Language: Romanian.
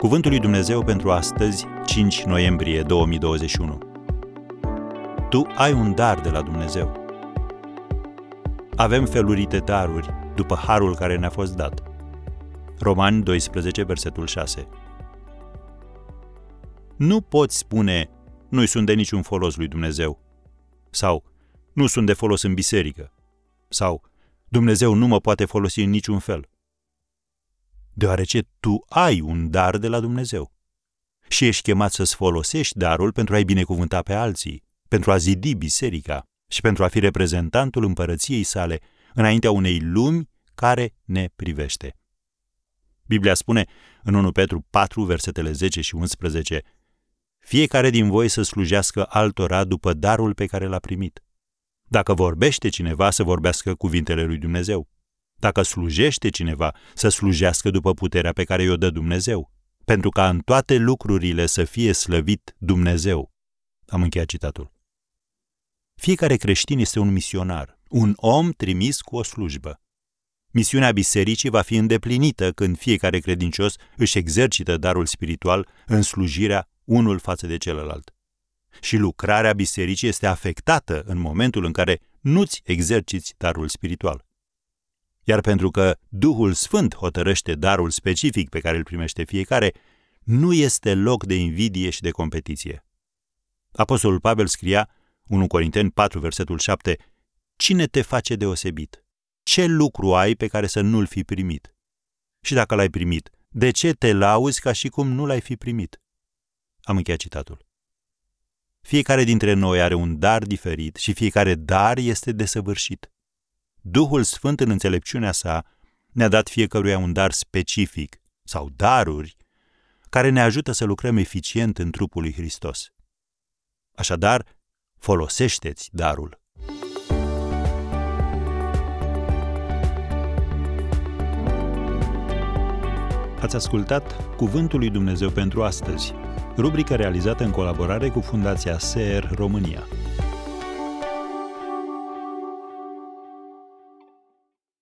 Cuvântul lui Dumnezeu pentru astăzi, 5 noiembrie 2021. Tu ai un dar de la Dumnezeu. Avem felurite daruri după harul care ne-a fost dat. Romani 12, versetul 6. Nu poți spune, nu-i sunt de niciun folos lui Dumnezeu. Sau, nu sunt de folos în biserică. Sau, Dumnezeu nu mă poate folosi în niciun fel deoarece tu ai un dar de la Dumnezeu. Și ești chemat să-ți folosești darul pentru a-i binecuvânta pe alții, pentru a zidi biserica și pentru a fi reprezentantul împărăției sale înaintea unei lumi care ne privește. Biblia spune în 1 Petru 4, versetele 10 și 11, Fiecare din voi să slujească altora după darul pe care l-a primit. Dacă vorbește cineva, să vorbească cuvintele lui Dumnezeu. Dacă slujește cineva, să slujească după puterea pe care i-o dă Dumnezeu, pentru ca în toate lucrurile să fie slăvit Dumnezeu. Am încheiat citatul. Fiecare creștin este un misionar, un om trimis cu o slujbă. Misiunea bisericii va fi îndeplinită când fiecare credincios își exercită darul spiritual în slujirea unul față de celălalt. Și lucrarea bisericii este afectată în momentul în care nu-ți exerciți darul spiritual. Iar pentru că Duhul Sfânt hotărăște darul specific pe care îl primește fiecare, nu este loc de invidie și de competiție. Apostolul Pavel scria, 1 Corinteni 4, versetul 7, Cine te face deosebit? Ce lucru ai pe care să nu-l fi primit? Și dacă l-ai primit, de ce te lauzi ca și cum nu l-ai fi primit? Am încheiat citatul. Fiecare dintre noi are un dar diferit și fiecare dar este desăvârșit. Duhul Sfânt în înțelepciunea sa ne-a dat fiecăruia un dar specific sau daruri care ne ajută să lucrăm eficient în trupul lui Hristos. Așadar, folosește-ți darul. Ați ascultat Cuvântul lui Dumnezeu pentru astăzi, rubrica realizată în colaborare cu Fundația SER România.